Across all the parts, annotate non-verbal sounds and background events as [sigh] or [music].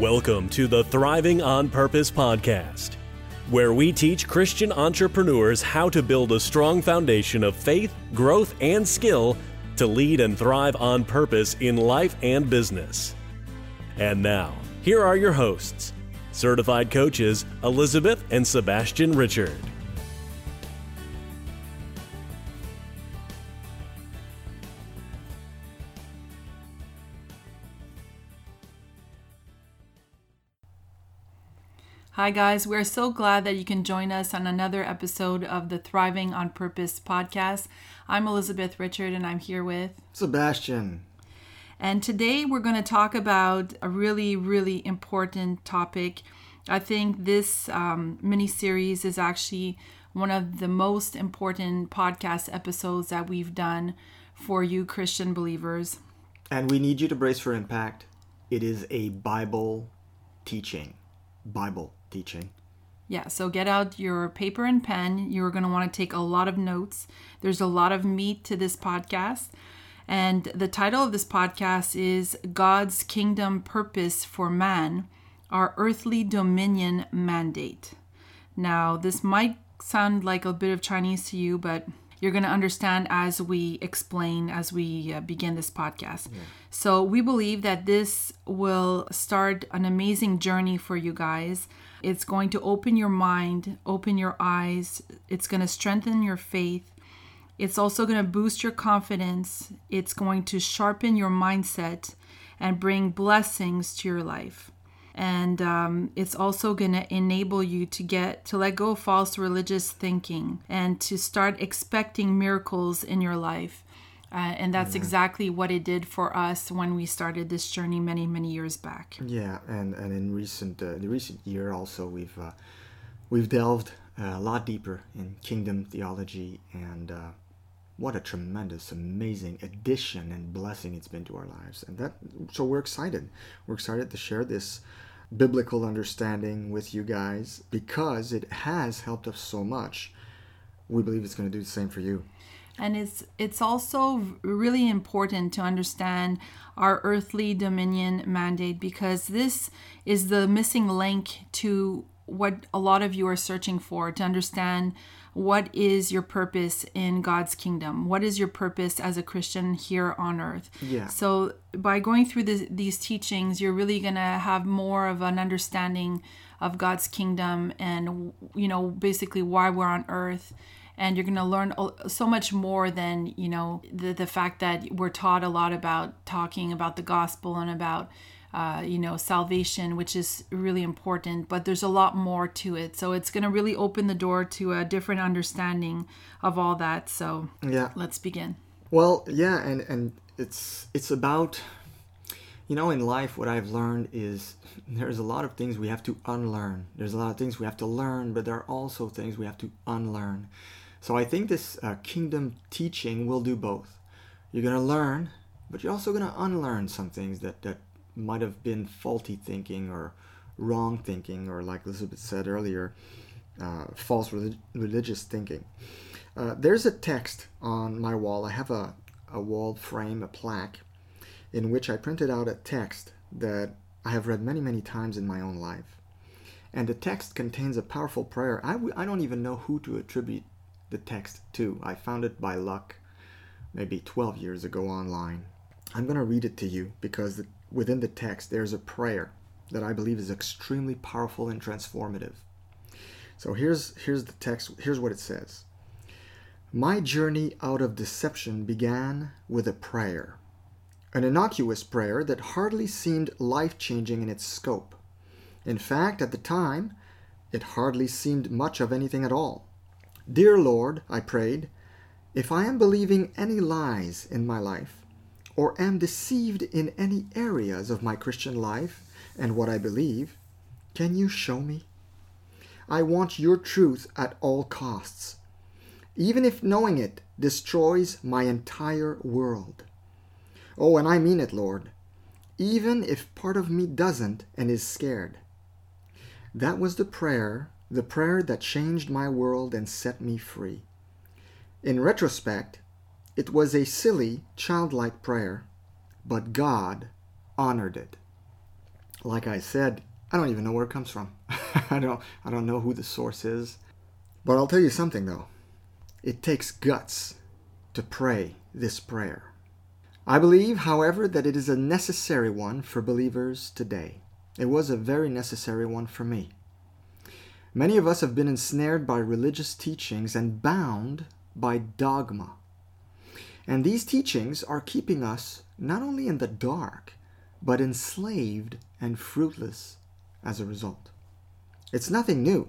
Welcome to the Thriving on Purpose podcast, where we teach Christian entrepreneurs how to build a strong foundation of faith, growth, and skill to lead and thrive on purpose in life and business. And now, here are your hosts, certified coaches Elizabeth and Sebastian Richard. Hi, guys. We're so glad that you can join us on another episode of the Thriving on Purpose podcast. I'm Elizabeth Richard, and I'm here with Sebastian. And today we're going to talk about a really, really important topic. I think this um, mini series is actually one of the most important podcast episodes that we've done for you, Christian believers. And we need you to brace for impact. It is a Bible teaching. Bible teaching. Yeah, so get out your paper and pen. You're going to want to take a lot of notes. There's a lot of meat to this podcast. And the title of this podcast is God's Kingdom Purpose for Man, Our Earthly Dominion Mandate. Now, this might sound like a bit of Chinese to you, but you're going to understand as we explain as we uh, begin this podcast. Yeah. So, we believe that this will start an amazing journey for you guys it's going to open your mind, open your eyes. It's going to strengthen your faith. It's also going to boost your confidence. It's going to sharpen your mindset and bring blessings to your life. And um, it's also going to enable you to get to let go of false religious thinking and to start expecting miracles in your life. Uh, and that's exactly what it did for us when we started this journey many many years back. Yeah and and in recent uh, the recent year also we've uh, we've delved a lot deeper in kingdom theology and uh, what a tremendous amazing addition and blessing it's been to our lives. And that so we're excited. We're excited to share this biblical understanding with you guys because it has helped us so much. We believe it's going to do the same for you and it's it's also really important to understand our earthly dominion mandate because this is the missing link to what a lot of you are searching for to understand what is your purpose in God's kingdom? What is your purpose as a Christian here on earth? Yeah. So by going through this, these teachings, you're really going to have more of an understanding of God's kingdom and you know basically why we're on earth and you're going to learn so much more than you know the, the fact that we're taught a lot about talking about the gospel and about uh, you know salvation which is really important but there's a lot more to it. So it's going to really open the door to a different understanding of all that. So yeah. let's begin. Well yeah and and it's it's about you know in life what i've learned is there's a lot of things we have to unlearn. There's a lot of things we have to learn but there are also things we have to unlearn so I think this uh, kingdom teaching will do both. You're going to learn, but you're also going to unlearn some things that, that might have been faulty thinking or wrong thinking, or like Elizabeth said earlier, uh, false relig- religious thinking. Uh, there's a text on my wall. I have a, a wall frame, a plaque, in which I printed out a text that I have read many, many times in my own life. And the text contains a powerful prayer. I w- I don't even know who to attribute the text too. I found it by luck maybe 12 years ago online. I'm going to read it to you because within the text there's a prayer that I believe is extremely powerful and transformative. So here's here's the text. Here's what it says. My journey out of deception began with a prayer. An innocuous prayer that hardly seemed life-changing in its scope. In fact, at the time, it hardly seemed much of anything at all. Dear Lord, I prayed, if I am believing any lies in my life, or am deceived in any areas of my Christian life and what I believe, can you show me? I want your truth at all costs, even if knowing it destroys my entire world. Oh, and I mean it, Lord, even if part of me doesn't and is scared. That was the prayer the prayer that changed my world and set me free. In retrospect, it was a silly, childlike prayer, but God honored it. like I said, I don't even know where it comes from. [laughs] I don't I don't know who the source is. But I'll tell you something though. It takes guts to pray this prayer. I believe, however, that it is a necessary one for believers today. It was a very necessary one for me. Many of us have been ensnared by religious teachings and bound by dogma. And these teachings are keeping us not only in the dark, but enslaved and fruitless as a result. It's nothing new.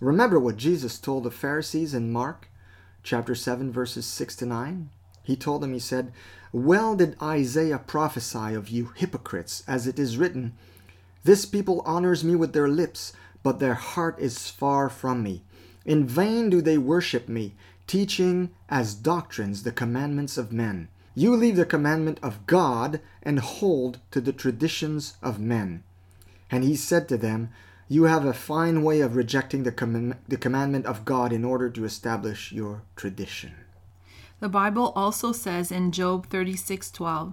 Remember what Jesus told the Pharisees in Mark chapter 7 verses 6 to 9? He told them he said, "Well did Isaiah prophesy of you hypocrites, as it is written, this people honors me with their lips, but their heart is far from me. In vain do they worship me, teaching as doctrines the commandments of men. You leave the commandment of God and hold to the traditions of men. And he said to them, You have a fine way of rejecting the, comm- the commandment of God in order to establish your tradition. The Bible also says in Job 36:12,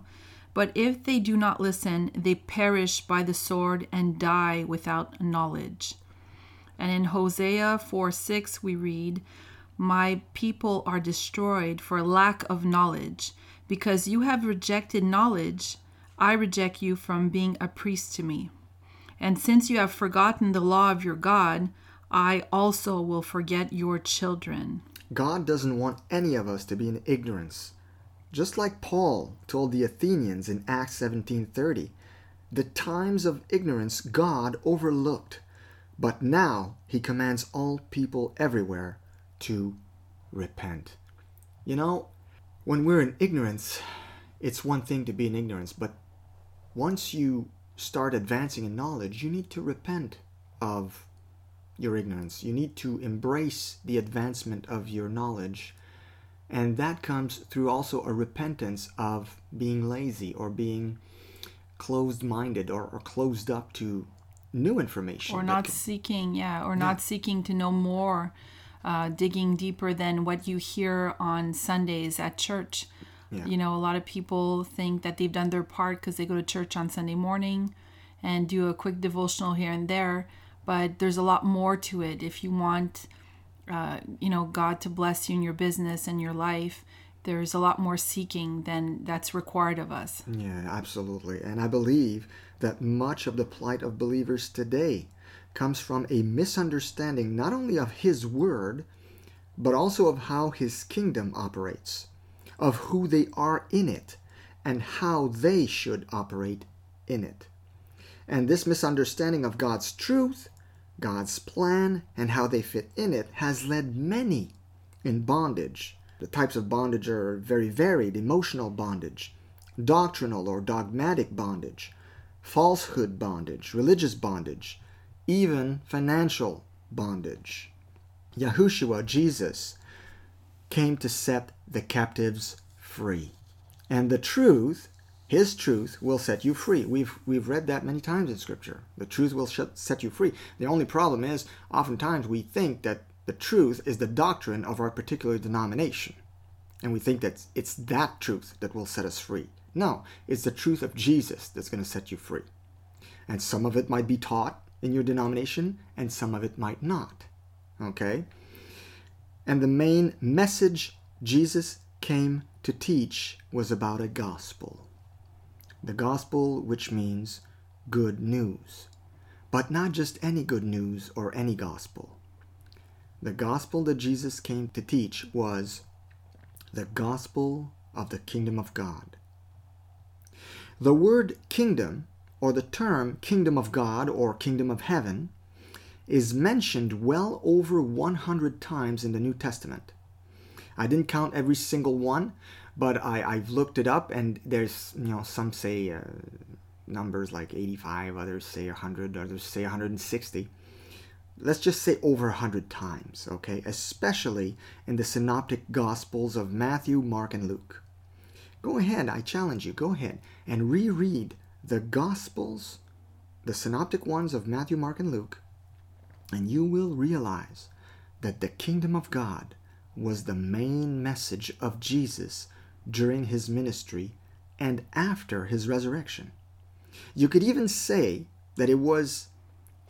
"But if they do not listen, they perish by the sword and die without knowledge." And in Hosea 4 6, we read, "My people are destroyed for lack of knowledge, because you have rejected knowledge, I reject you from being a priest to me. And since you have forgotten the law of your God, I also will forget your children." God doesn't want any of us to be in ignorance. Just like Paul told the Athenians in Acts 17:30, the times of ignorance God overlooked, but now he commands all people everywhere to repent. You know, when we're in ignorance, it's one thing to be in ignorance, but once you start advancing in knowledge, you need to repent of your ignorance. You need to embrace the advancement of your knowledge. And that comes through also a repentance of being lazy or being closed minded or, or, closed up to new information. Or not can, seeking, yeah, or yeah. not seeking to know more, uh, digging deeper than what you hear on Sundays at church. Yeah. You know, a lot of people think that they've done their part because they go to church on Sunday morning and do a quick devotional here and there but there's a lot more to it if you want uh, you know god to bless you in your business and your life there's a lot more seeking than that's required of us. Yeah absolutely. And i believe that much of the plight of believers today comes from a misunderstanding not only of his word but also of how his kingdom operates of who they are in it and how they should operate in it. And this misunderstanding of God's truth God's plan and how they fit in it has led many in bondage. The types of bondage are very varied emotional bondage, doctrinal or dogmatic bondage, falsehood bondage, religious bondage, even financial bondage. Yahushua, Jesus, came to set the captives free. And the truth his truth will set you free. We've we've read that many times in Scripture. The truth will set you free. The only problem is, oftentimes we think that the truth is the doctrine of our particular denomination, and we think that it's that truth that will set us free. No, it's the truth of Jesus that's going to set you free. And some of it might be taught in your denomination, and some of it might not. Okay. And the main message Jesus came to teach was about a gospel the gospel, which means good news. But not just any good news or any gospel. The gospel that Jesus came to teach was the gospel of the kingdom of God. The word kingdom, or the term kingdom of God or kingdom of heaven, is mentioned well over 100 times in the New Testament. I didn't count every single one, but I, I've looked it up, and there's, you know, some say uh, numbers like 85, others say 100, others say 160. Let's just say over 100 times, okay? Especially in the synoptic gospels of Matthew, Mark, and Luke. Go ahead, I challenge you, go ahead and reread the gospels, the synoptic ones of Matthew, Mark, and Luke, and you will realize that the kingdom of God was the main message of Jesus during his ministry and after his resurrection. You could even say that it was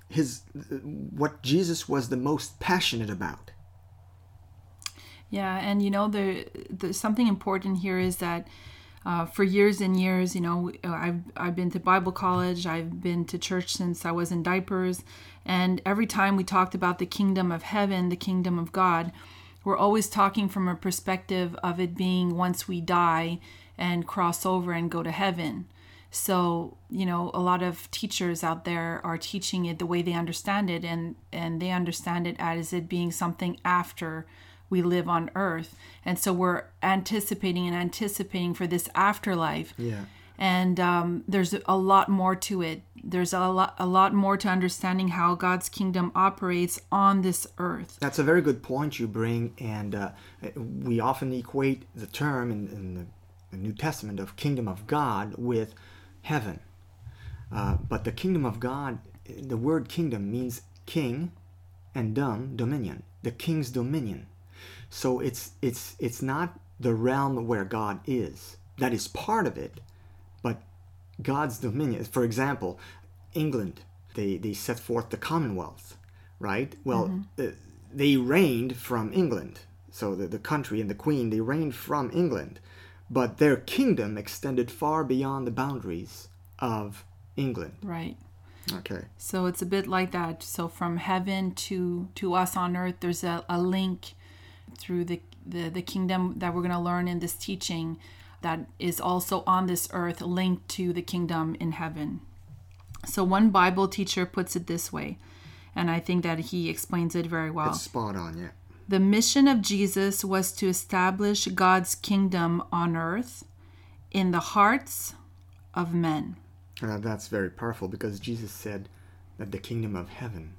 his what Jesus was the most passionate about. Yeah, and you know, the, the something important here is that uh, for years and years, you know, I've I've been to Bible college, I've been to church since I was in diapers, and every time we talked about the kingdom of heaven, the kingdom of God, we're always talking from a perspective of it being once we die and cross over and go to heaven. So, you know, a lot of teachers out there are teaching it the way they understand it and and they understand it as it being something after we live on earth. And so we're anticipating and anticipating for this afterlife. Yeah. And um, there's a lot more to it. There's a lot, a lot more to understanding how God's kingdom operates on this earth. That's a very good point you bring, and uh, we often equate the term in, in the, New Testament of kingdom of God with heaven. Uh, but the kingdom of God, the word kingdom means king and dom, dominion, the king's dominion. So it's it's it's not the realm where God is. That is part of it, God's dominion. For example, England, they they set forth the Commonwealth, right? Well, mm-hmm. uh, they reigned from England. So the, the country and the queen, they reigned from England, but their kingdom extended far beyond the boundaries of England. Right. Okay. So it's a bit like that. So from heaven to to us on earth, there's a, a link through the, the, the kingdom that we're going to learn in this teaching that is also on this earth linked to the kingdom in heaven. So one Bible teacher puts it this way, and I think that he explains it very well. It's spot on, yeah. The mission of Jesus was to establish God's kingdom on earth in the hearts of men. Uh, that's very powerful because Jesus said that the kingdom of heaven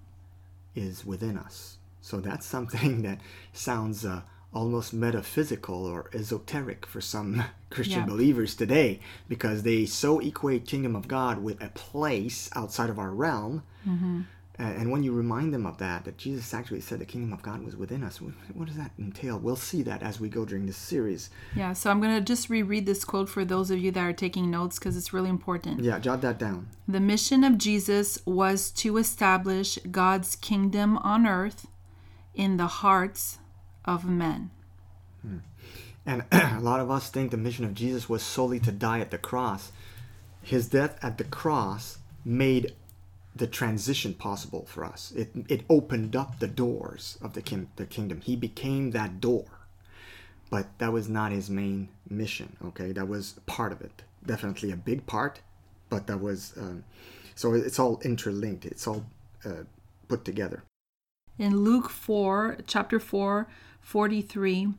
is within us. So that's [laughs] something that sounds uh, almost metaphysical or esoteric for some [laughs] Christian yeah. believers today because they so equate kingdom of God with a place outside of our realm. Mm-hmm. And when you remind them of that, that Jesus actually said the kingdom of God was within us, what, what does that entail? We'll see that as we go during this series. Yeah, so I'm going to just reread this quote for those of you that are taking notes because it's really important. Yeah, jot that down. The mission of Jesus was to establish God's kingdom on earth in the hearts of men. Hmm. And [clears throat] a lot of us think the mission of Jesus was solely to die at the cross. His death at the cross made the transition possible for us. It, it opened up the doors of the, king, the kingdom. He became that door. But that was not his main mission, okay? That was part of it. Definitely a big part, but that was. Um, so it's all interlinked, it's all uh, put together. In Luke 4, chapter 4, 43,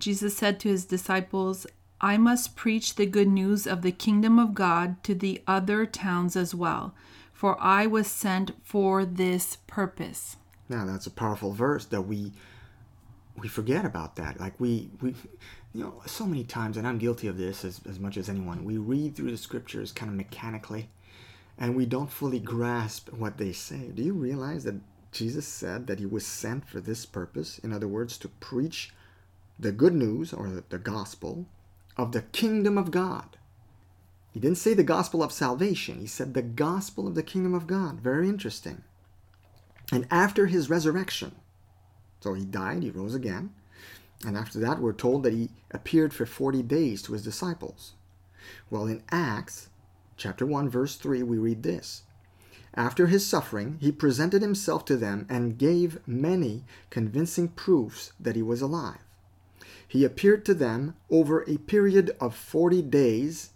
Jesus said to his disciples, I must preach the good news of the kingdom of God to the other towns as well, for I was sent for this purpose. Now that's a powerful verse that we we forget about that. Like we we you know, so many times and I'm guilty of this as, as much as anyone, we read through the scriptures kind of mechanically and we don't fully grasp what they say. Do you realize that Jesus said that he was sent for this purpose, in other words, to preach the good news or the gospel of the kingdom of God. He didn't say the gospel of salvation, he said the gospel of the kingdom of God. Very interesting. And after his resurrection, so he died, he rose again, and after that, we're told that he appeared for 40 days to his disciples. Well, in Acts chapter 1, verse 3, we read this after his suffering, he presented himself to them and gave many convincing proofs that he was alive. He appeared to them over a period of 40 days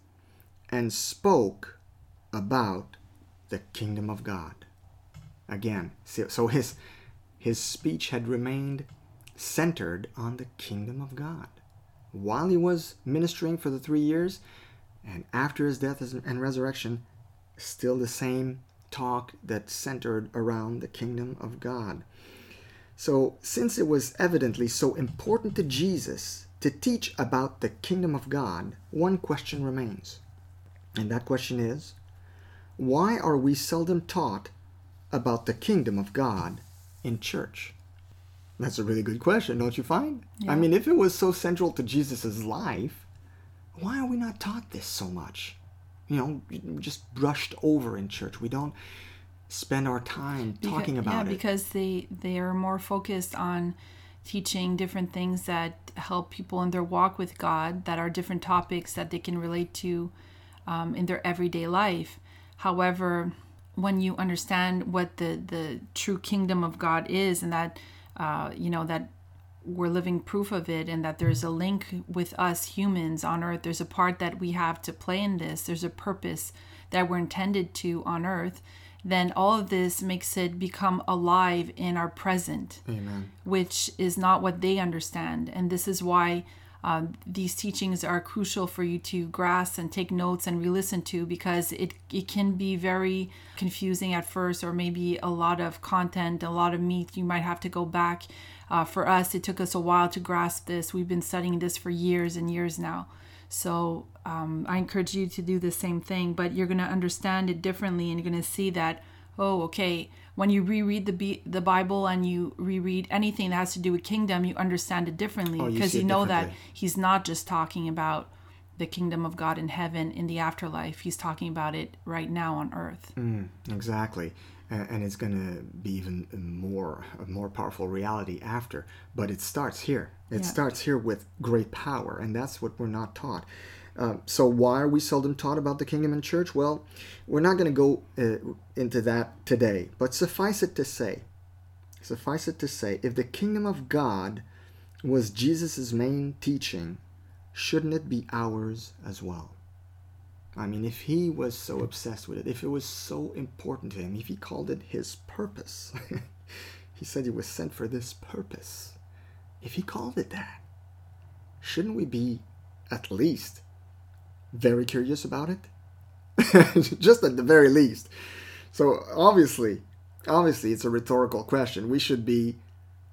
and spoke about the kingdom of God. Again, so his, his speech had remained centered on the kingdom of God. While he was ministering for the three years, and after his death and resurrection, still the same talk that centered around the kingdom of God. So, since it was evidently so important to Jesus to teach about the kingdom of God, one question remains. And that question is why are we seldom taught about the kingdom of God in church? That's a really good question, don't you find? Yeah. I mean, if it was so central to Jesus' life, why are we not taught this so much? You know just brushed over in church we don't spend our time talking Because- about yeah, it because they they are more focused on teaching different things that help people in their walk with God that are different topics that they can relate to um, in their everyday life. However, when you understand what the the true kingdom of God is, and that uh, you know that we're living proof of it and that there's a link with us humans on earth. There's a part that we have to play in this. There's a purpose that we're intended to on earth. Then all of this makes it become alive in our present amen. which is not what they understand. And this is why um, these teachings are crucial for you to grasp and take notes and re-listen to because it, it can be very confusing at first or maybe a lot of content a lot of meat. You might have to go back uh, for us it took us a while to grasp this. We've been studying this for years and years now. So um, i encourage you to do the same thing but you're going to understand it differently and you're going to see that oh okay when you reread the Bi- the bible and you reread anything that has to do with kingdom you understand it differently Oh, you because see you, know that he's not just talking about the kingdom of god in heaven in the afterlife. He's talking about it right now on earth. Exactly. And it's going to be even more a more powerful reality after. But it starts here. It Yeah. starts here with great power, and that's what we're not taught. Uh, so why are we seldom taught about the kingdom and church? Well, we're not going to go uh, into that today. But suffice it to say, suffice it to say, if the kingdom of God was Jesus' main teaching, shouldn't it be ours as well? I mean, if he was so obsessed with it, if it was so important to him, if he called it his purpose, [laughs] he said he was sent for this purpose. If he called it that, shouldn't we be at least very curious about it? [laughs] Just at the very least. So obviously, obviously it's a rhetorical question. We should be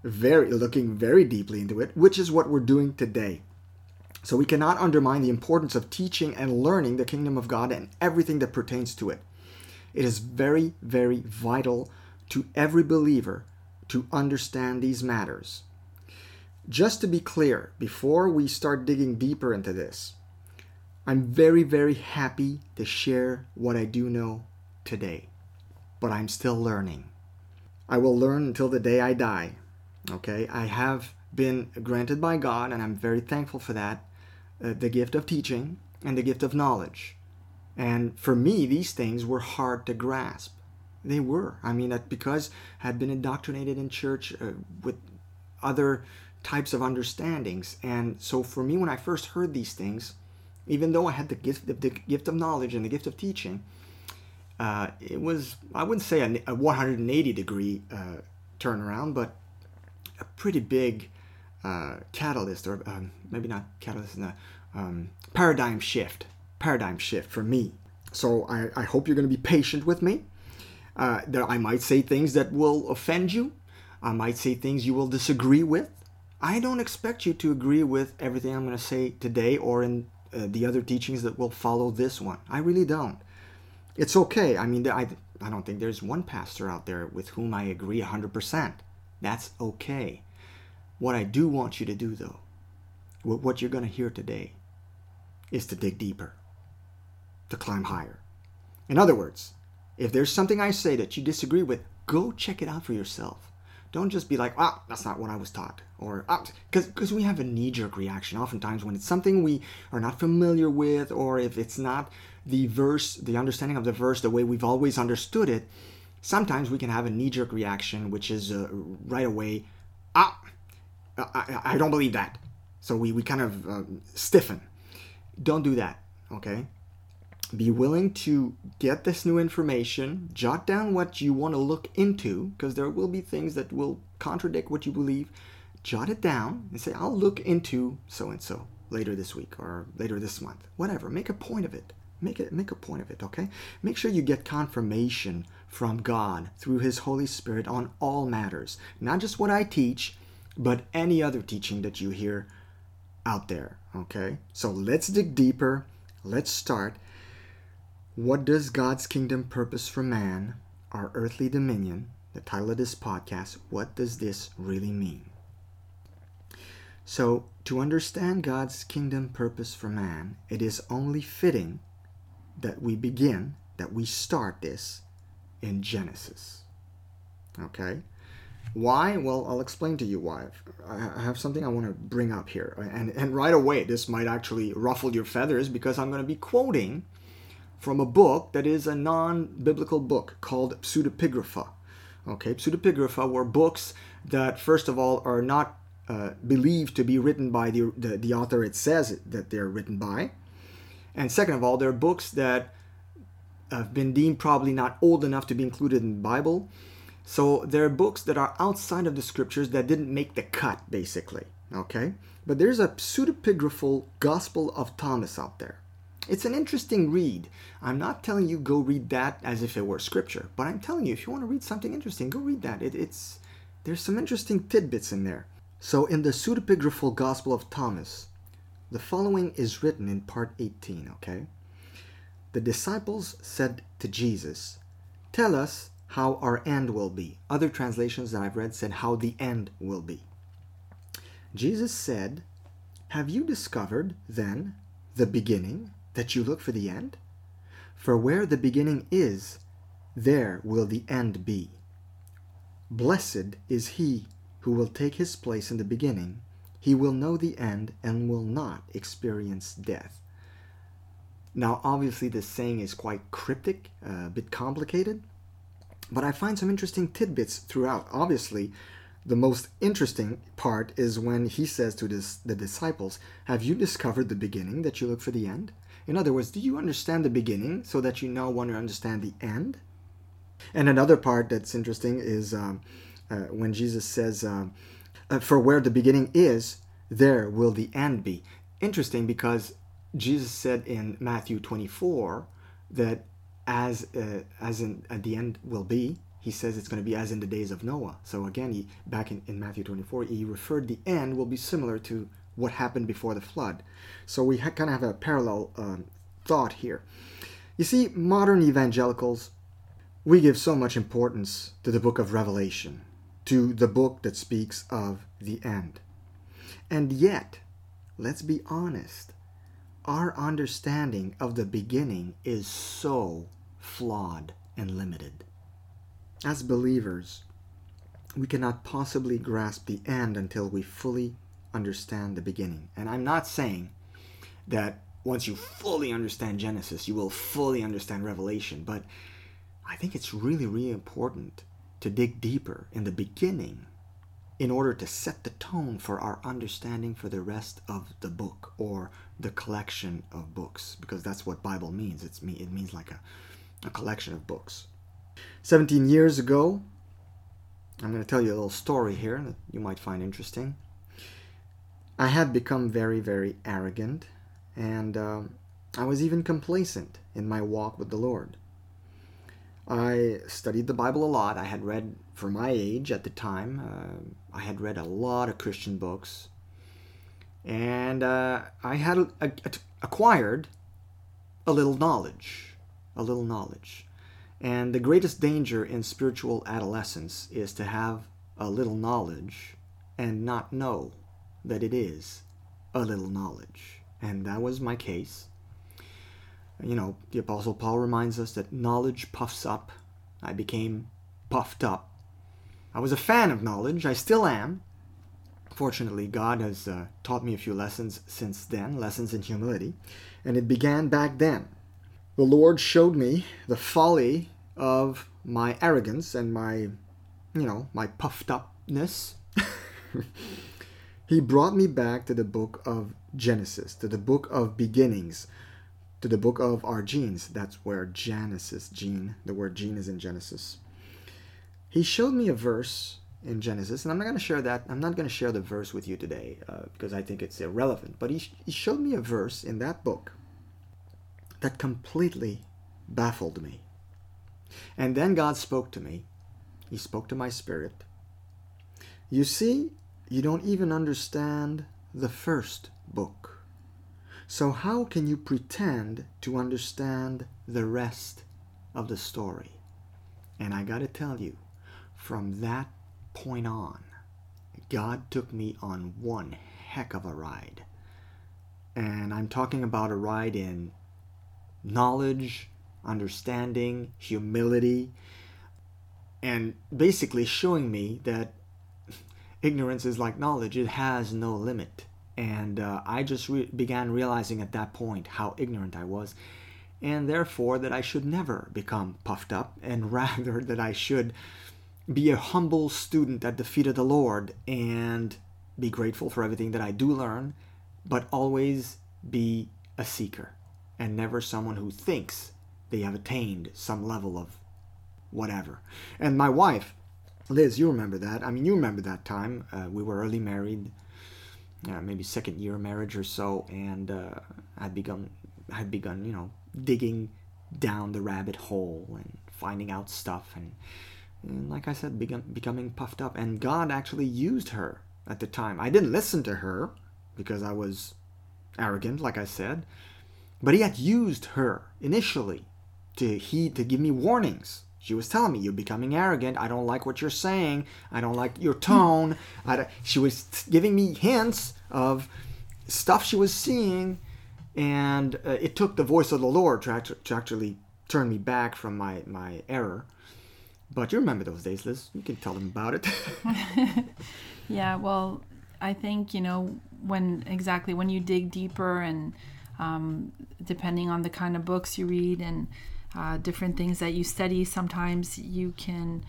very looking very deeply into it, which is what we're doing today. So we cannot undermine the importance of teaching and learning the kingdom of God and everything that pertains to it. It is very, very vital to every believer to understand these matters. Just to be clear, before we start digging deeper into this, I'm very, very happy to share what I do know today. But I'm still learning. I will learn until the day I die. Okay? I have been granted by God, and I'm very thankful for that, uh, the gift of teaching and the gift of knowledge. And for me, these things were hard to grasp. They were. I mean, that because I had been indoctrinated in church uh, with other types of understandings. And so for me, when I first heard these things, even though I had the gift, the, the gift of knowledge and the gift of teaching, uh, it was, I wouldn't say a, a 180 degree uh, turnaround, but a pretty big uh, catalyst, or um, maybe not catalyst, no, um, paradigm shift. Paradigm shift for me. So I, I hope you're going to be patient with me. Uh, that I might say things that will offend you. I might say things you will disagree with. I don't expect you to agree with everything I'm going to say today or in uh, the other teachings that will follow this one. I really don't. It's okay. I mean, I, I don't think there's one pastor out there with whom I agree 100%. That's okay. What I do want you to do, though, wh- what you're going to hear today, is to dig deeper, to climb higher. In other words, if there's something I say that you disagree with, go check it out for yourself. Don't just be like, ah, that's not what I was taught. Or, because we have a knee jerk reaction oftentimes when it's something we are not familiar with, or if it's not the verse, the understanding of the verse the way we've always understood it, sometimes we can have a knee jerk reaction, which is uh, right away, ah, I, I don't believe that. So we, we kind of um, stiffen. Don't do that, okay? Be willing to get this new information, jot down what you want to look into, because there will be things that will contradict what you believe. Jot it down and say, I'll look into so and so later this week or later this month. Whatever. Make a point of it. Make it make a point of it, okay? Make sure you get confirmation from God through his Holy Spirit on all matters. Not just what I teach, but any other teaching that you hear out there, okay? So let's dig deeper. Let's start. What does God's kingdom purpose for man, our earthly dominion, the title of this podcast, what does this really mean? So, to understand God's kingdom purpose for man, it is only fitting that we begin, that we start this in Genesis. Okay? Why? Well, I'll explain to you why. I have something I want to bring up here. And, and right away, this might actually ruffle your feathers because I'm going to be quoting from a book that is a non biblical book called Pseudepigrapha. Okay, Pseudepigrapha were books that, first of all, are not uh, believed to be written by the, the, the author it says that they're written by. And second of all, they're books that have been deemed probably not old enough to be included in the Bible. So there are books that are outside of the scriptures that didn't make the cut, basically. Okay? But there's a pseudepigraphal Gospel of Thomas out there. It's an interesting read. I'm not telling you go read that as if it were scripture, but I'm telling you if you want to read something interesting, go read that. It, it's there's some interesting tidbits in there. So in the pseudepigraphal Gospel of Thomas, the following is written in part 18, okay? The disciples said to Jesus, "Tell us how our end will be." Other translations that I've read said how the end will be. Jesus said, "Have you discovered then the beginning?" that you look for the end? For where the beginning is, there will the end be. Blessed is he who will take his place in the beginning. He will know the end and will not experience death. Now, obviously, this saying is quite cryptic, uh, a bit complicated, but I find some interesting tidbits throughout. Obviously, the most interesting part is when he says to this, the disciples, Have you discovered the beginning that you look for the end? In other words, do you understand the beginning so that you now want to understand the end? And another part that's interesting is um, uh, when Jesus says, um, uh, For where the beginning is, there will the end be. Interesting because Jesus said in Matthew 24 that as uh, as in at the end will be, he says it's going to be as in the days of Noah. So again, he, back in, in Matthew 24, he referred the end will be similar to what happened before the flood. So we ha- kind of have a parallel um, thought here. You see, modern evangelicals, we give so much importance to the book of Revelation, to the book that speaks of the end. And yet, let's be honest, our understanding of the beginning is so flawed and limited. As believers, we cannot possibly grasp the end until we fully understand the beginning. And I'm not saying that once you fully understand Genesis, you will fully understand Revelation, but I think it's really, really important to dig deeper in the beginning in order to set the tone for our understanding for the rest of the book or the collection of books because that's what bible means it's me it means like a, a collection of books 17 years ago i'm going to tell you a little story here that you might find interesting I had become very, very arrogant, and um, I was even complacent in my walk with the Lord. I studied the Bible a lot. I had read, for my age at the time, uh, I had read a lot of Christian books. And uh, I had acquired a little knowledge. A little knowledge. And the greatest danger in spiritual adolescence is to have a little knowledge and not know that it is a little knowledge. And that was my case. You know, the Apostle Paul reminds us that knowledge puffs up. I became puffed up. I was a fan of knowledge, I still am. Fortunately, God has uh, taught me a few lessons since then, lessons in humility, and it began back then. The Lord showed me the folly of my arrogance and my, you know, my puffed upness. [laughs] He brought me back to the book of Genesis, to the book of beginnings, to the book of our genes. That's where Genesis, gene, the word gene is in Genesis. He showed me a verse in Genesis, and I'm not going to share that. I'm not going to share the verse with you today uh, because I think it's irrelevant. But he, he showed me a verse in that book that completely baffled me. And then God spoke to me. He spoke to my spirit. You see, you don't even understand the first book. So, how can you pretend to understand the rest of the story? And I gotta tell you, from that point on, God took me on one heck of a ride. And I'm talking about a ride in knowledge, understanding, humility, and basically showing me that [laughs] ignorance is like knowledge, it has no limit. And uh, I just re- began realizing at that point how ignorant I was, and therefore that I should never become puffed up, and [laughs] rather that I should be a humble student at the feet of the Lord and be grateful for everything that I do learn, but always be a seeker and never someone who thinks they have attained some level of whatever. And my wife, Liz, you remember that. I mean, you remember that time. Uh, we were early married, maybe second year marriage or so, and uh, I'd begun, had begun, you know, digging down the rabbit hole and finding out stuff, and like I said, becoming puffed up. And God actually used her at the time. I didn't listen to her because I was arrogant, like I said, but He had used her initially to he to give me warnings she was telling me, You're becoming arrogant. I don't like what you're saying. I don't like your tone. she was giving me hints of stuff she was seeing. And uh, it took the voice of the Lord to, act- to actually turn me back from my, my error. But you remember those days, Liz. You can tell them about it. [laughs] yeah, well, I think, you know, when exactly when you dig deeper and um, depending on the kind of books you read and uh, different things that you study. Sometimes you can,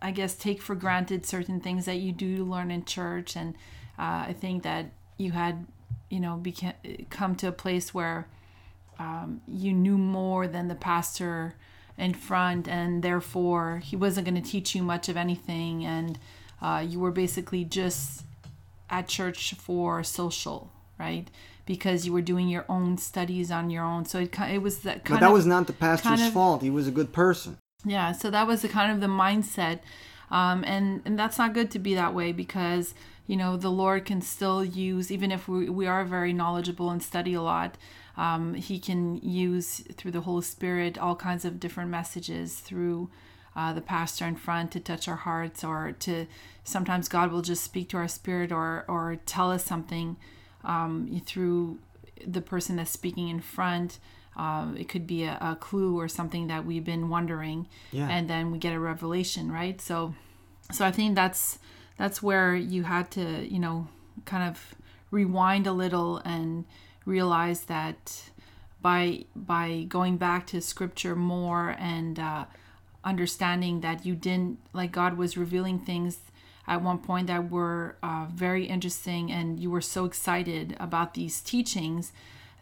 I guess, take for granted certain things that you do learn in church. And uh, I think that you had, you know, became, come to a place where um, you knew more than the pastor in front, and therefore he wasn't going to teach you much of anything. And uh, you were basically just at church for social, right? because you were doing your own studies on your own. So it it was that kind But that of, was not the pastor's kind of, fault. He was a good person. Yeah, so that was the kind of the mindset. Um, and and that's not good to be that way because you know the Lord can still use even if we, we are very knowledgeable and study a lot um, he can use through the Holy Spirit all kinds of different messages through uh, the pastor in front to touch our hearts or to sometimes God will just speak to our spirit or or tell us something um, through the person that's speaking in front. Uh, it could be a, a, clue or something that we've been wondering, yeah. and then we get a revelation, right? So, so I think that's that's where you had to, you know, kind of rewind a little and realize that by by going back to scripture more and uh, understanding that you didn't like God was revealing things at one point that were uh, very interesting, and you were so excited about these teachings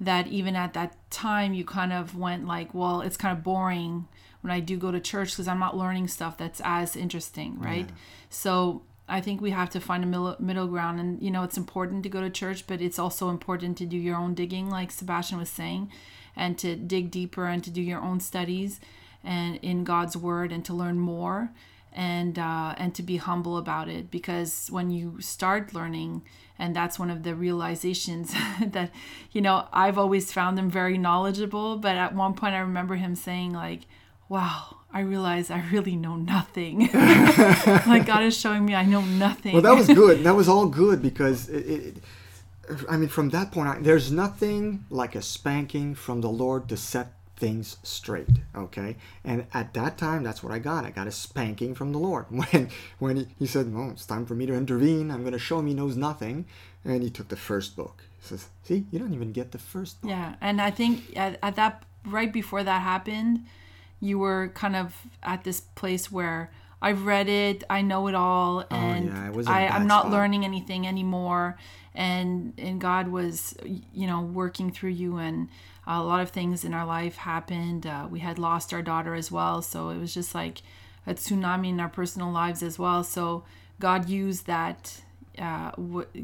that even at that time you kind of went like, well, it's kind of boring when I do go to church because I'm not learning stuff that's as interesting, right? Yeah. So I think we have to find a middle, ground. And, you know, it's important to go to church, but it's also important to do your own digging, like Sebastian was saying, and to dig deeper and to do your own studies and in God's word and to learn more and uh, and to be humble about it because when you start learning and that's one of the realizations [laughs] that you know I've always found him very knowledgeable but at one point I remember him saying like wow I realize I really know nothing. [laughs] Like God is showing me I know nothing. Well that was good. That was all good because it, it I mean from that point on, there's nothing like a spanking from the Lord to set things straight okay? And at that time that's what i got. I got a spanking from the lord. [laughs] When when he, he said well it's time for me to intervene. I'm going to show him he knows nothing. And he took the first book. He says see you don't even get the first book. Yeah and i think at, at that right before that happened you were kind of at this place where I've read it, I know it all, and oh, yeah, I, I'm not spot. learning anything anymore. And and God was, you know, working through you, and a lot of things in our life happened. Uh, we had lost our daughter as well, so it was just like a tsunami in our personal lives as well. So God used that. Uh,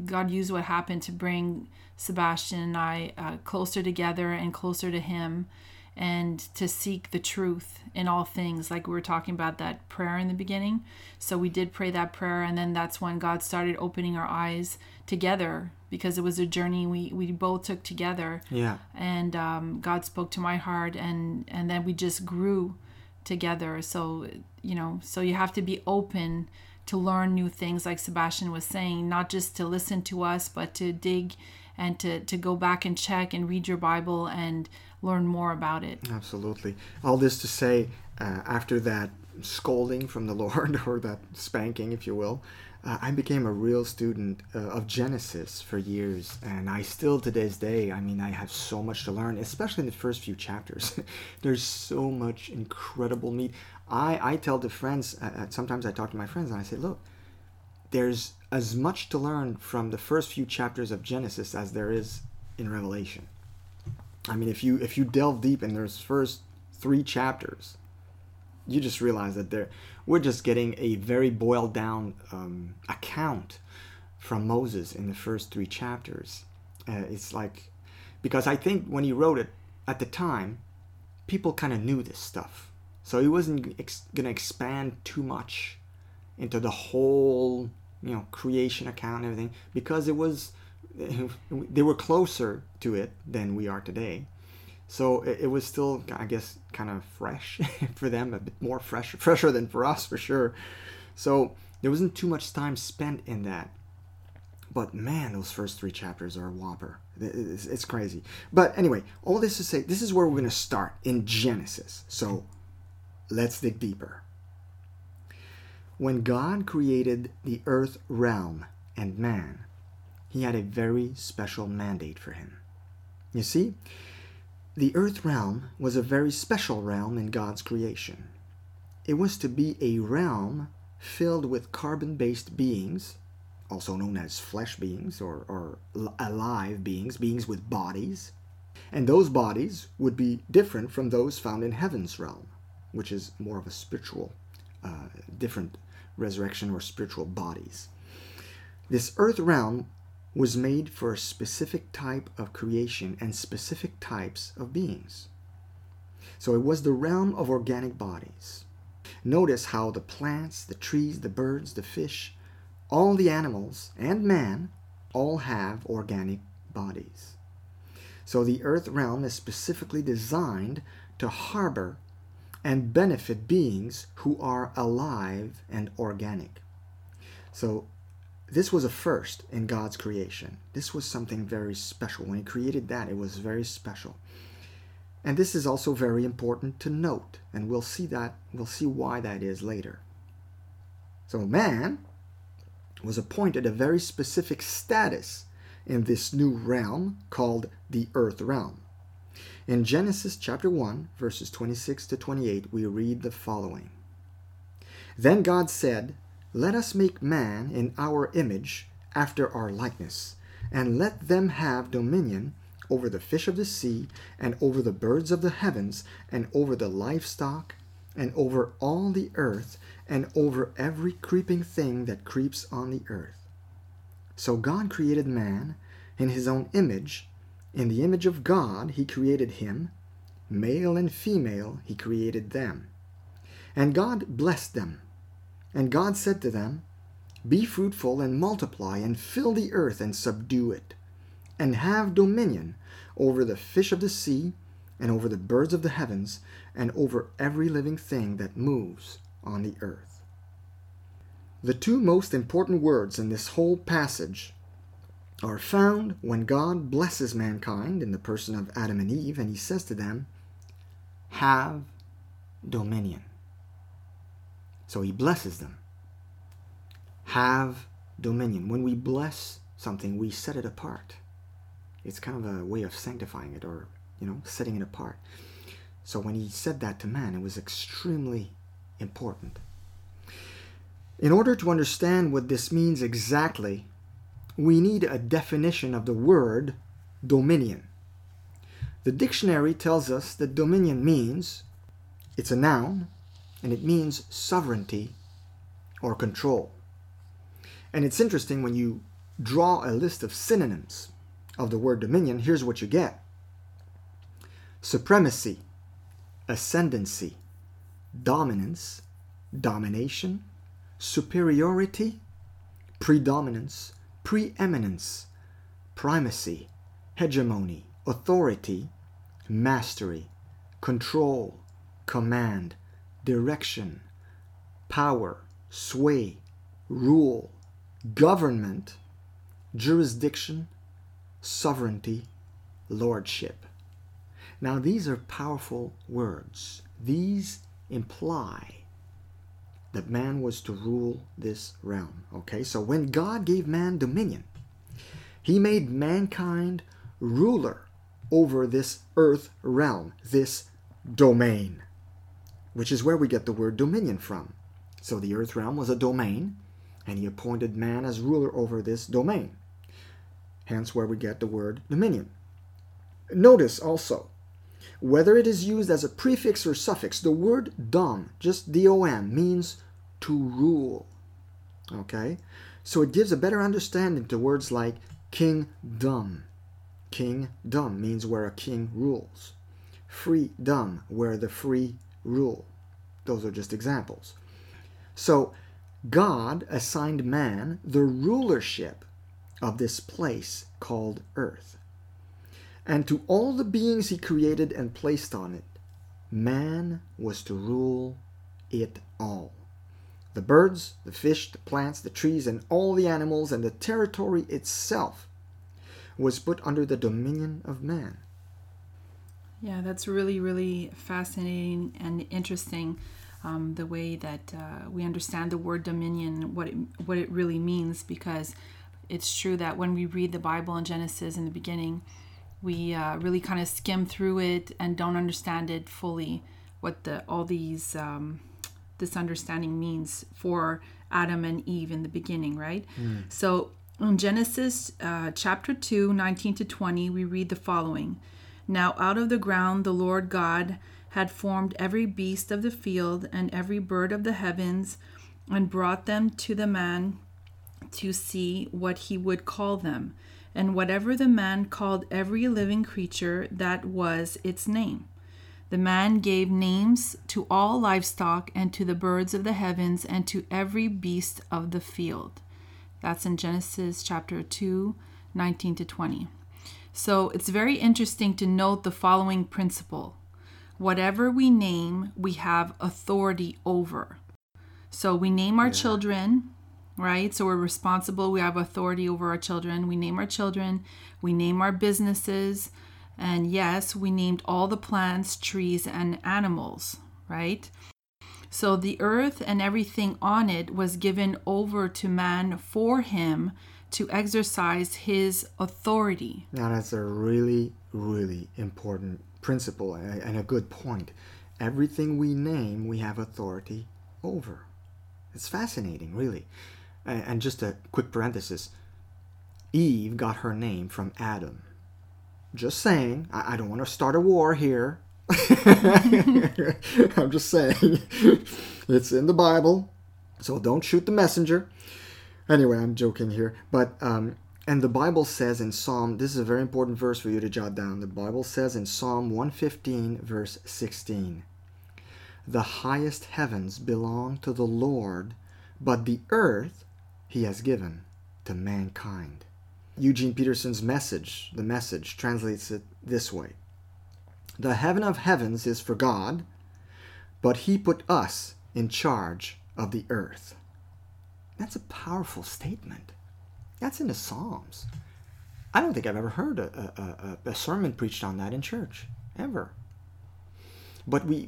God used what happened to bring Sebastian and I uh, closer together and closer to Him, and to seek the truth in all things. Like we were talking about that prayer in the beginning. So we did pray that prayer, and then that's when God started opening our eyes together because it was a journey we, we both took together. Yeah. And um, God spoke to my heart, and and then we just grew together. So you know, so you have to be open to learn new things, like Sebastian was saying, not just to listen to us, but to dig and to, to go back and check and read your Bible and learn more about it. Absolutely. All this to say, uh, after that scolding from the [laughs] Lord, or that spanking, if you will, uh, I became a real student uh, of Genesis for years, and I still to this day, I mean, I have so much to learn, especially in the first few chapters. [laughs] There's so much incredible meat. I, I tell the friends, uh, uh, sometimes I talk to my friends and I say, look, there's as much to learn from the first few chapters of Genesis as there is in Revelation. I mean, if you if you delve deep in those first three chapters, you just realize that there we're just getting a very boiled down um, account from Moses in the first three chapters. Uh, it's like because I think when he wrote it at the time, people kind of knew this stuff, so he wasn't ex- to expand too much into the whole you know creation account and everything because it was [laughs] they were closer to it than we are today so it, was still, I guess, kind of fresh [laughs] for them, a bit more fresh, [laughs] fresher than for us for sure. So there wasn't too much time spent in that. But man, those first three chapters are a whopper. It's crazy. But anyway, all this to say, this is where we're going to start in Genesis. So let's dig deeper. When God created the earth realm and man, he had a very special mandate for him. You see, the earth realm was a very special realm in God's creation. It was to be a realm filled with carbon based beings, also known as flesh beings or, or alive beings, beings with bodies. And those bodies would be different from those found in heaven's realm, which is more of a spiritual, uh, different resurrection or spiritual bodies. This earth realm was made for a specific type of creation and specific types of beings. So it was the realm of organic bodies. Notice how the plants, the trees, the birds, the fish, all the animals, and man all have organic bodies. So the earth realm is specifically designed to harbor and benefit beings who are alive and organic. So this was a first in God's creation. This was something very special. When He created that, it was very special. And this is also very important to note, and we'll see that, we'll see why that is later. So, man was appointed a very specific status in this new realm called the earth realm. In Genesis chapter 1, verses 26 to 28, we read the following Then God said, let us make man in our image, after our likeness, and let them have dominion over the fish of the sea, and over the birds of the heavens, and over the livestock, and over all the earth, and over every creeping thing that creeps on the earth. So God created man in his own image. In the image of God he created him. Male and female he created them. And God blessed them. And God said to them, Be fruitful and multiply, and fill the earth and subdue it, and have dominion over the fish of the sea, and over the birds of the heavens, and over every living thing that moves on the earth. The two most important words in this whole passage are found when God blesses mankind in the person of Adam and Eve, and he says to them, Have dominion. So he blesses them. Have dominion. When we bless something, we set it apart. It's kind of a way of sanctifying it or, you know, setting it apart. So when he said that to man, it was extremely important. In order to understand what this means exactly, we need a definition of the word dominion. The dictionary tells us that dominion means it's a noun and it means sovereignty or control. And it's interesting when you draw a list of synonyms of the word dominion, here's what you get supremacy, ascendancy, dominance, domination, superiority, predominance, preeminence, primacy, hegemony, authority, mastery, control, command, direction, power, sway, rule, government, jurisdiction, sovereignty, lordship. Now, these are powerful words. These imply that man was to rule this realm. Okay, so when God gave man dominion, he made mankind ruler over this earth realm, this domain, which is where we get the word dominion from. So the earth realm was a domain, and he appointed man as ruler over this domain. Hence, where we get the word dominion. Notice also, whether it is used as a prefix or suffix, the word dom, just D-O-M, means to rule. Okay? So it gives a better understanding to words like kingdom. Kingdom means where a king rules. Freedom, where the free rule. Those are just examples. So God assigned man the rulership of this place called earth. And to all the beings he created and placed on it, man was to rule it all. The birds, the fish, the plants, the trees, and all the animals, and the territory itself was put under the dominion of man. Yeah, that's really, really fascinating and interesting. Um, the way that uh, we understand the word dominion, what it, what it really means, because it's true that when we read the Bible in Genesis in the beginning, we uh, really kind of skim through it and don't understand it fully. What the all these um, this understanding means for Adam and Eve in the beginning, right? Mm. So in Genesis uh, chapter 2, 19 to 20, we read the following Now out of the ground the Lord God had formed every beast of the field and every bird of the heavens and brought them to the man to see what he would call them. And whatever the man called every living creature, that was its name. The man gave names to all livestock and to the birds of the heavens and to every beast of the field. That's in Genesis chapter 2, 19 to 20. So it's very interesting to note the following principle whatever we name, we have authority over. So we name our yeah. children, right? So we're responsible, we have authority over our children. We name our children, we name our businesses, and yes, we named all the plants, trees, and animals, right? So the earth and everything on it was given over to man for him to exercise his authority. Now, that's a really, really important principle and a good point. Everything we name, we have authority over. It's fascinating, really. And just a quick parenthesis Eve got her name from Adam. Just saying. I, I don't want to start a war here. [laughs] I'm just saying. [laughs] it's in the Bible, so don't shoot the messenger. Anyway, I'm joking here. But, um, and the Bible says in Psalm, this is a very important verse for you to jot down. The Bible says in Psalm 115, verse 16, The highest heavens belong to the Lord, but the earth he has given to mankind. Eugene Peterson's message, the message, translates it this way The heaven of heavens is for God, but He put us in charge of the earth. That's a powerful statement. That's in the Psalms. I don't think I've ever heard a, a, a, a sermon preached on that in church, ever. But we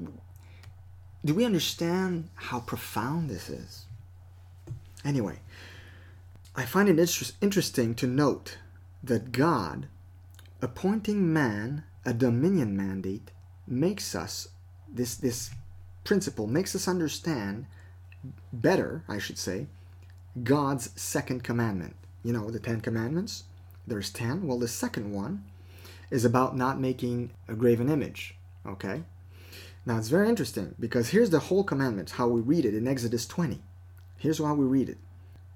do we understand how profound this is? Anyway, I find it inter- interesting to note that God, appointing man a dominion mandate, makes us, this, this principle makes us understand better, I should say, God's second commandment. You know, the Ten Commandments, there's ten. Well, the second one is about not making a graven image. Okay? Now, it's very interesting because here's the whole commandment, how we read it in Exodus 20. Here's how we read it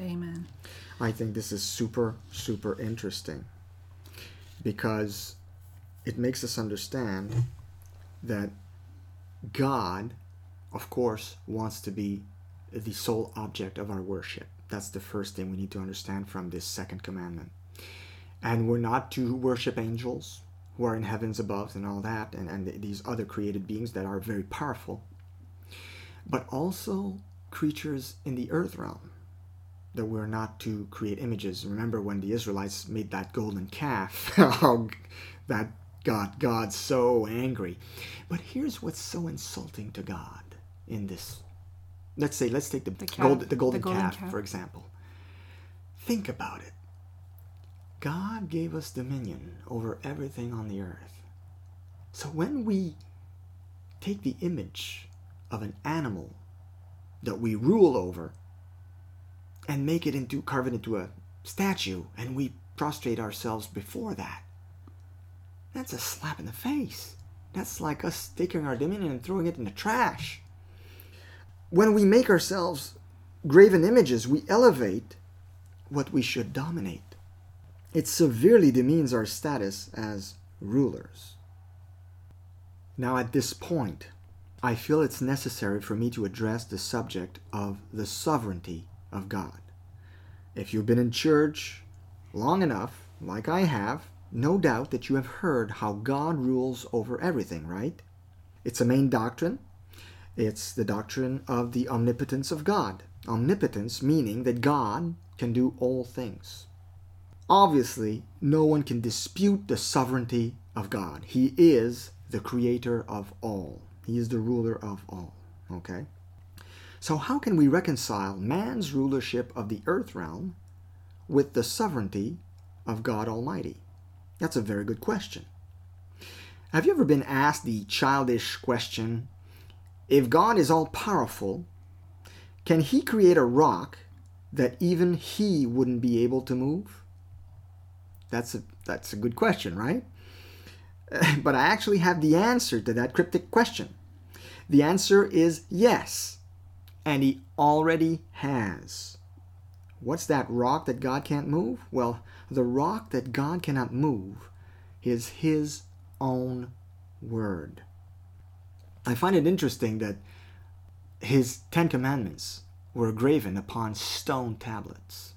Amen. I think this is super, super interesting. because it makes us understand that God, of course, wants to be the sole object of our worship. That's the first thing we need to understand from this second commandment. And we're not to worship angels who are in heavens above and all that, and, and these other created beings that are very powerful, but also creatures in the earth realm that we're not to create images. Remember when the Israelites made that golden calf? how [laughs] oh, that got God so angry. But here's what's so insulting to God in this. Let's say, let's take the, The calf, gold, the golden, the golden calf, calf. for example. Think about it. God gave us dominion over everything on the earth. So when we take the image of an animal that we rule over and make it into carve it into a statue and we prostrate ourselves before that. That's a slap in the face. That's like us taking our dominion and throwing it in the trash. When we make ourselves graven images we elevate what we should dominate. It severely demeans our status as rulers. Now at this point I feel it's necessary for me to address the subject of the sovereignty of God. If you've been in church long enough, like I have, no doubt that you have heard how God rules over everything, right? It's a main doctrine. It's the doctrine of the omnipotence of God. Omnipotence meaning that God can do all things. Obviously, no one can dispute the sovereignty of God. He is the creator of all. He is the ruler of all. Okay? So, how can we reconcile man's rulership of the earth realm with the sovereignty of God Almighty? That's a very good question. Have you ever been asked the childish question if God is all powerful, can he create a rock that even he wouldn't be able to move? That's a, that's a good question, right? [laughs] But I actually have the answer to that cryptic question. The answer is yes, and he already has. What's that rock that God can't move? Well, the rock that God cannot move is his own word. I find it interesting that his Ten Commandments were graven upon stone tablets.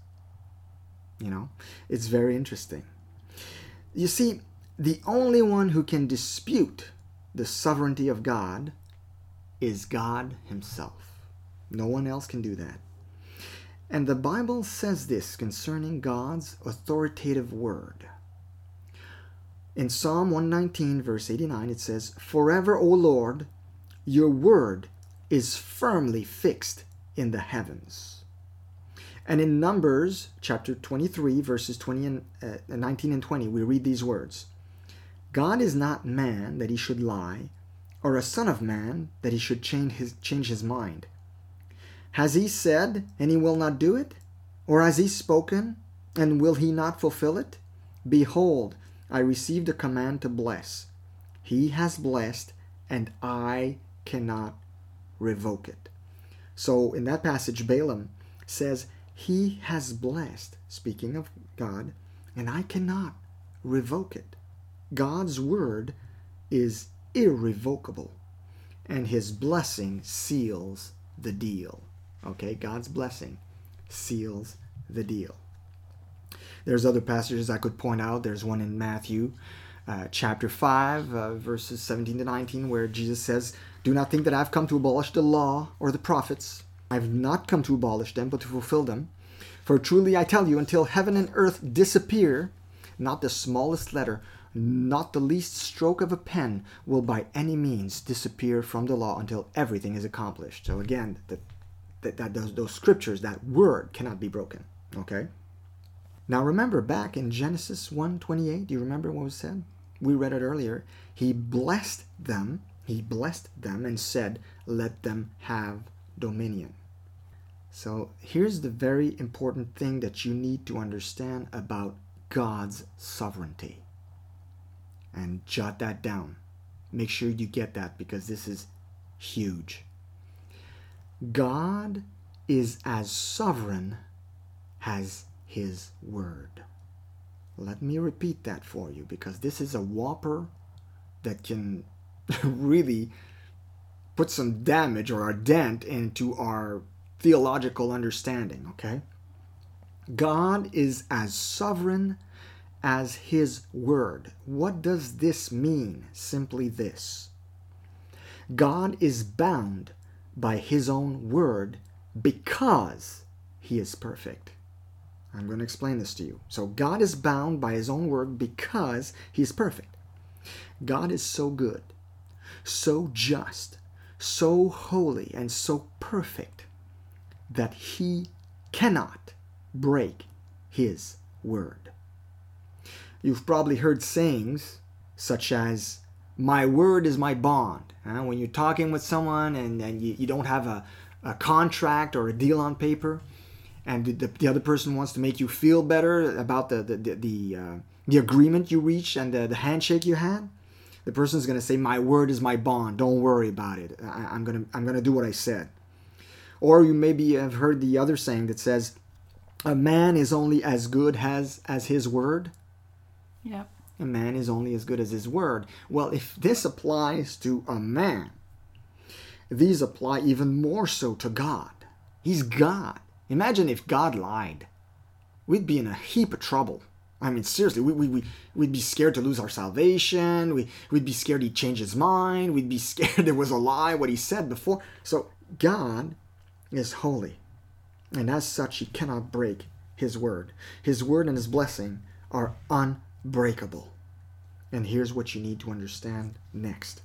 You know, it's very interesting. You see, the only one who can dispute the sovereignty of God is God Himself. No one else can do that. And the Bible says this concerning God's authoritative word. In Psalm 119, verse 89, it says, Forever, O Lord, your word is firmly fixed in the heavens. And in Numbers chapter 23, verses 20 and uh, 19 and 20, we read these words God is not man that he should lie, or a son of man that he should change his, change his mind. Has he said, and he will not do it? Or has he spoken, and will he not fulfill it? Behold, I received a command to bless. He has blessed, and I cannot revoke it. So in that passage, Balaam says, He has blessed, speaking of God, and I cannot revoke it. God's word is irrevocable, and his blessing seals the deal. Okay, God's blessing seals the deal. There's other passages I could point out. There's one in Matthew uh, chapter 5, uh, verses 17 to 19, where Jesus says, Do not think that I've come to abolish the law or the prophets. I've not come to abolish them, but to fulfill them. For truly I tell you, until heaven and earth disappear, not the smallest letter, not the least stroke of a pen will by any means disappear from the law until everything is accomplished. So again, that, that, that those, those scriptures, that word cannot be broken. Okay? Now remember back in Genesis 1:28, do you remember what was said? We read it earlier. He blessed them, he blessed them and said, "Let them have dominion." So here's the very important thing that you need to understand about God's sovereignty. And jot that down. Make sure you get that because this is huge. God is as sovereign as his word. Let me repeat that for you because this is a whopper that can [laughs] really put some damage or a dent into our theological understanding, okay? God is as sovereign as His Word. What does this mean? Simply this God is bound by His own Word because He is perfect. I'm going to explain this to you. So, God is bound by His own Word because He is perfect. God is so good, so just, so holy, and so perfect that He cannot break His Word. You've probably heard sayings such as, My word is my bond. Uh, when you're talking with someone and, and you, you don't have a, a contract or a deal on paper, and the, the other person wants to make you feel better about the, the, the, the, uh, the agreement you reached and the, the handshake you had, the person's going to say, My word is my bond. Don't worry about it. I, I'm going to I'm to do what I said. Or you maybe have heard the other saying that says, A man is only as good as, as his word. Yep. A man is only as good as his word. Well, if this applies to a man, these apply even more so to God. He's God. Imagine if God lied. We'd be in a heap of trouble. I mean, seriously, we, we, we, we'd be scared to lose our salvation. We, we'd be scared he'd change his mind. We'd be [laughs] scared there was a lie, what he said before. So, God is holy. And as such, he cannot break his word. His word and his blessing are unbreakable. And here's what you need to understand next.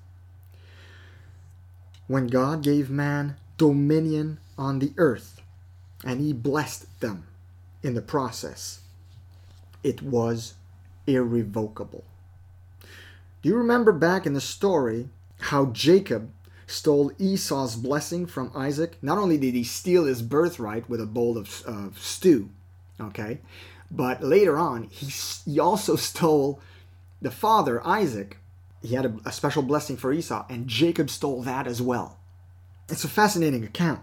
When God gave man dominion on the earth, and he blessed them in the process, it was irrevocable. Do you remember back in the story how Jacob stole Esau's blessing from Isaac? Not only did he steal his birthright with a bowl of uh, stew, okay, but later on he, he also stole the father, Isaac. He had a, a special blessing for Esau, and Jacob stole that as well. It's a fascinating account.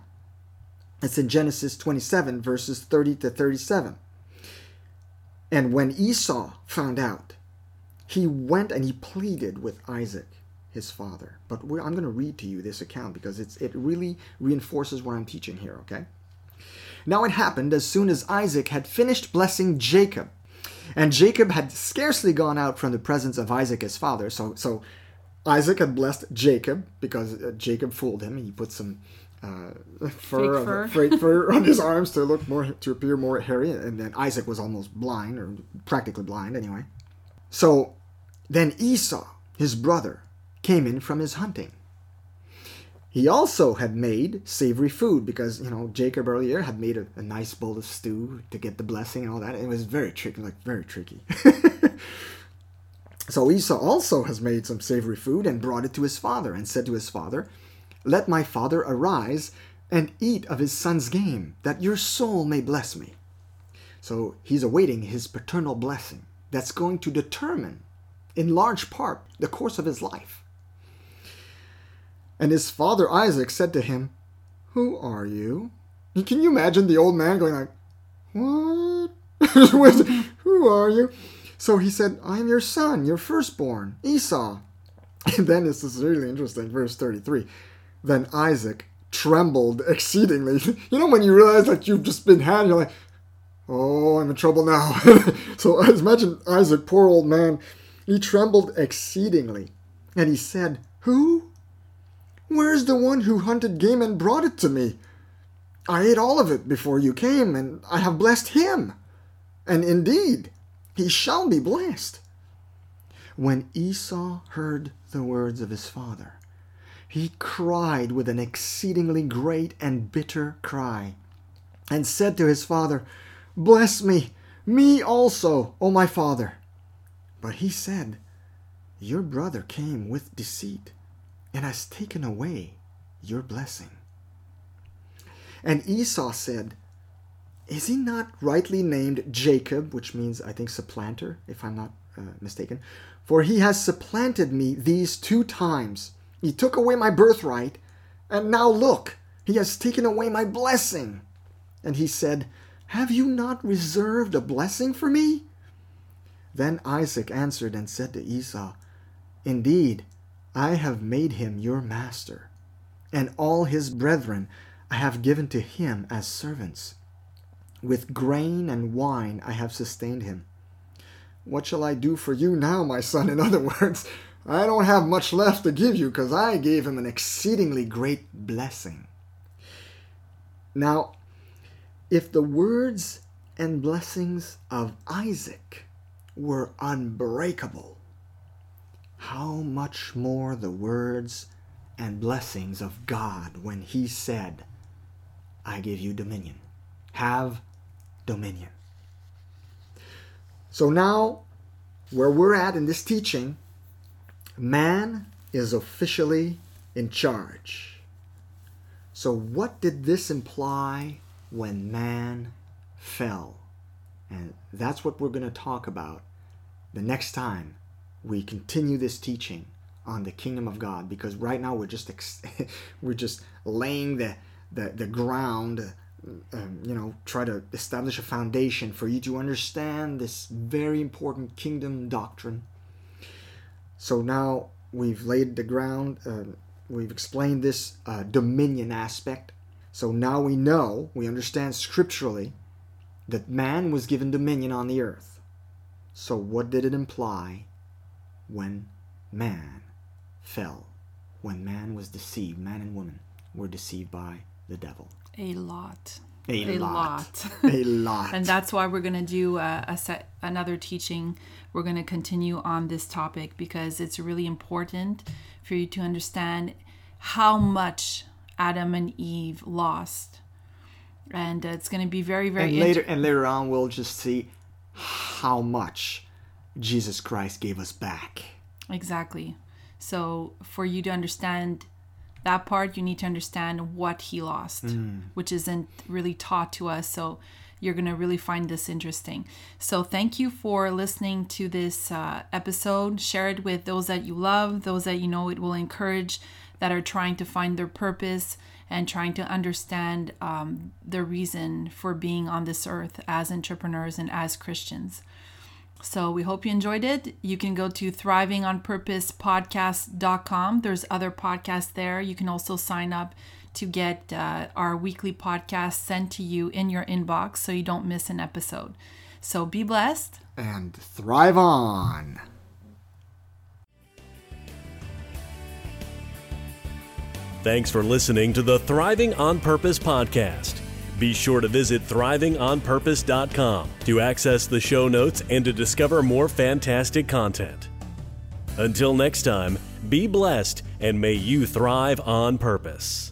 It's in Genesis 27, verses 30 to 37. And when Esau found out, he went and he pleaded with Isaac, his father. But I'm going to read to you this account because it's, it really reinforces what I'm teaching here, okay? Now it happened as soon as Isaac had finished blessing Jacob, and Jacob had scarcely gone out from the presence of Isaac his father. So, so Isaac had blessed Jacob because uh, Jacob fooled him. He put some uh, fur, Fake fur. On, [laughs] fake fur on his [laughs] arms to look more to appear more hairy, and then Isaac was almost blind or practically blind anyway. So then Esau, his brother, came in from his hunting. He also had made savory food because you know Jacob earlier had made a, a nice bowl of stew to get the blessing and all that. It was very tricky, like very tricky. [laughs] so Esau also has made some savory food and brought it to his father and said to his father, let my father arise and eat of his son's game, that your soul may bless me. So he's awaiting his paternal blessing that's going to determine, in large part, the course of his life. And his father Isaac said to him, Who are you? Can you imagine the old man going like, What? [laughs] Who are you? So he said, I am your son, your firstborn, Esau. And then this is really interesting, verse 33. Then Isaac trembled exceedingly. [laughs] You know, when you realize that you've just been had, you're like, oh, I'm in trouble now. [laughs] so imagine Isaac, poor old man, he trembled exceedingly. And he said, Who? Where's the one who hunted game and brought it to me? I ate all of it before you came, and I have blessed him. And indeed, he shall be blessed. When Esau heard the words of his father, he cried with an exceedingly great and bitter cry, and said to his father, Bless me, me also, O my father. But he said, Your brother came with deceit, and has taken away your blessing. And Esau said, Is he not rightly named Jacob, which means, I think, supplanter, if I'm not uh, mistaken? For he has supplanted me these two times. He took away my birthright, and now look, he has taken away my blessing. And he said, Have you not reserved a blessing for me? Then Isaac answered and said to Esau, Indeed, I have made him your master, and all his brethren I have given to him as servants. With grain and wine I have sustained him. What shall I do for you now, my son? In other [laughs] words, I don't have much left to give you because I gave him an exceedingly great blessing. Now, if the words and blessings of Isaac were unbreakable, how much more the words and blessings of God when he said, I give you dominion. Have dominion. So now, where we're at in this teaching, man is officially in charge. So, what did this imply when man fell? And that's what we're going to talk about the next time we continue this teaching on the kingdom of God because right now we're just ex- [laughs] we're just laying the the, the ground um, you know try to establish a foundation for you to understand this very important kingdom doctrine. So now we've laid the ground uh, we've explained this uh, dominion aspect. So now we know we understand scripturally that man was given dominion on the earth. So what did it imply when man fell when man was deceived man and woman were deceived by the devil A lot. a, A lot. lot. [laughs] a lot. And that's why we're going to do a, a set another teaching. We're going to continue on this topic because it's really important for you to understand how much Adam and Eve lost. And it's going to be very, very and inter- later and later on we'll just see how much Jesus Christ gave us back. Exactly. So for you to understand that part, you need to understand what he lost, which isn't really taught to us. So you're going to really find this interesting. So thank you for listening to this uh, episode. Share it with those that you love, those that you know it will encourage, that are trying to find their purpose and trying to understand um, the reason for being on this earth as entrepreneurs and as Christians. So we hope you enjoyed it. You can go to thrivingonpurposepodcast.com. There's other podcasts there. You can also sign up to get uh, our weekly podcast sent to you in your inbox so you don't miss an episode. So be blessed. And thrive on. Thanks for listening to the Thriving on Purpose podcast. Be sure to visit thrivingonpurpose.com to access the show notes and to discover more fantastic content. Until next time, be blessed and may you thrive on purpose.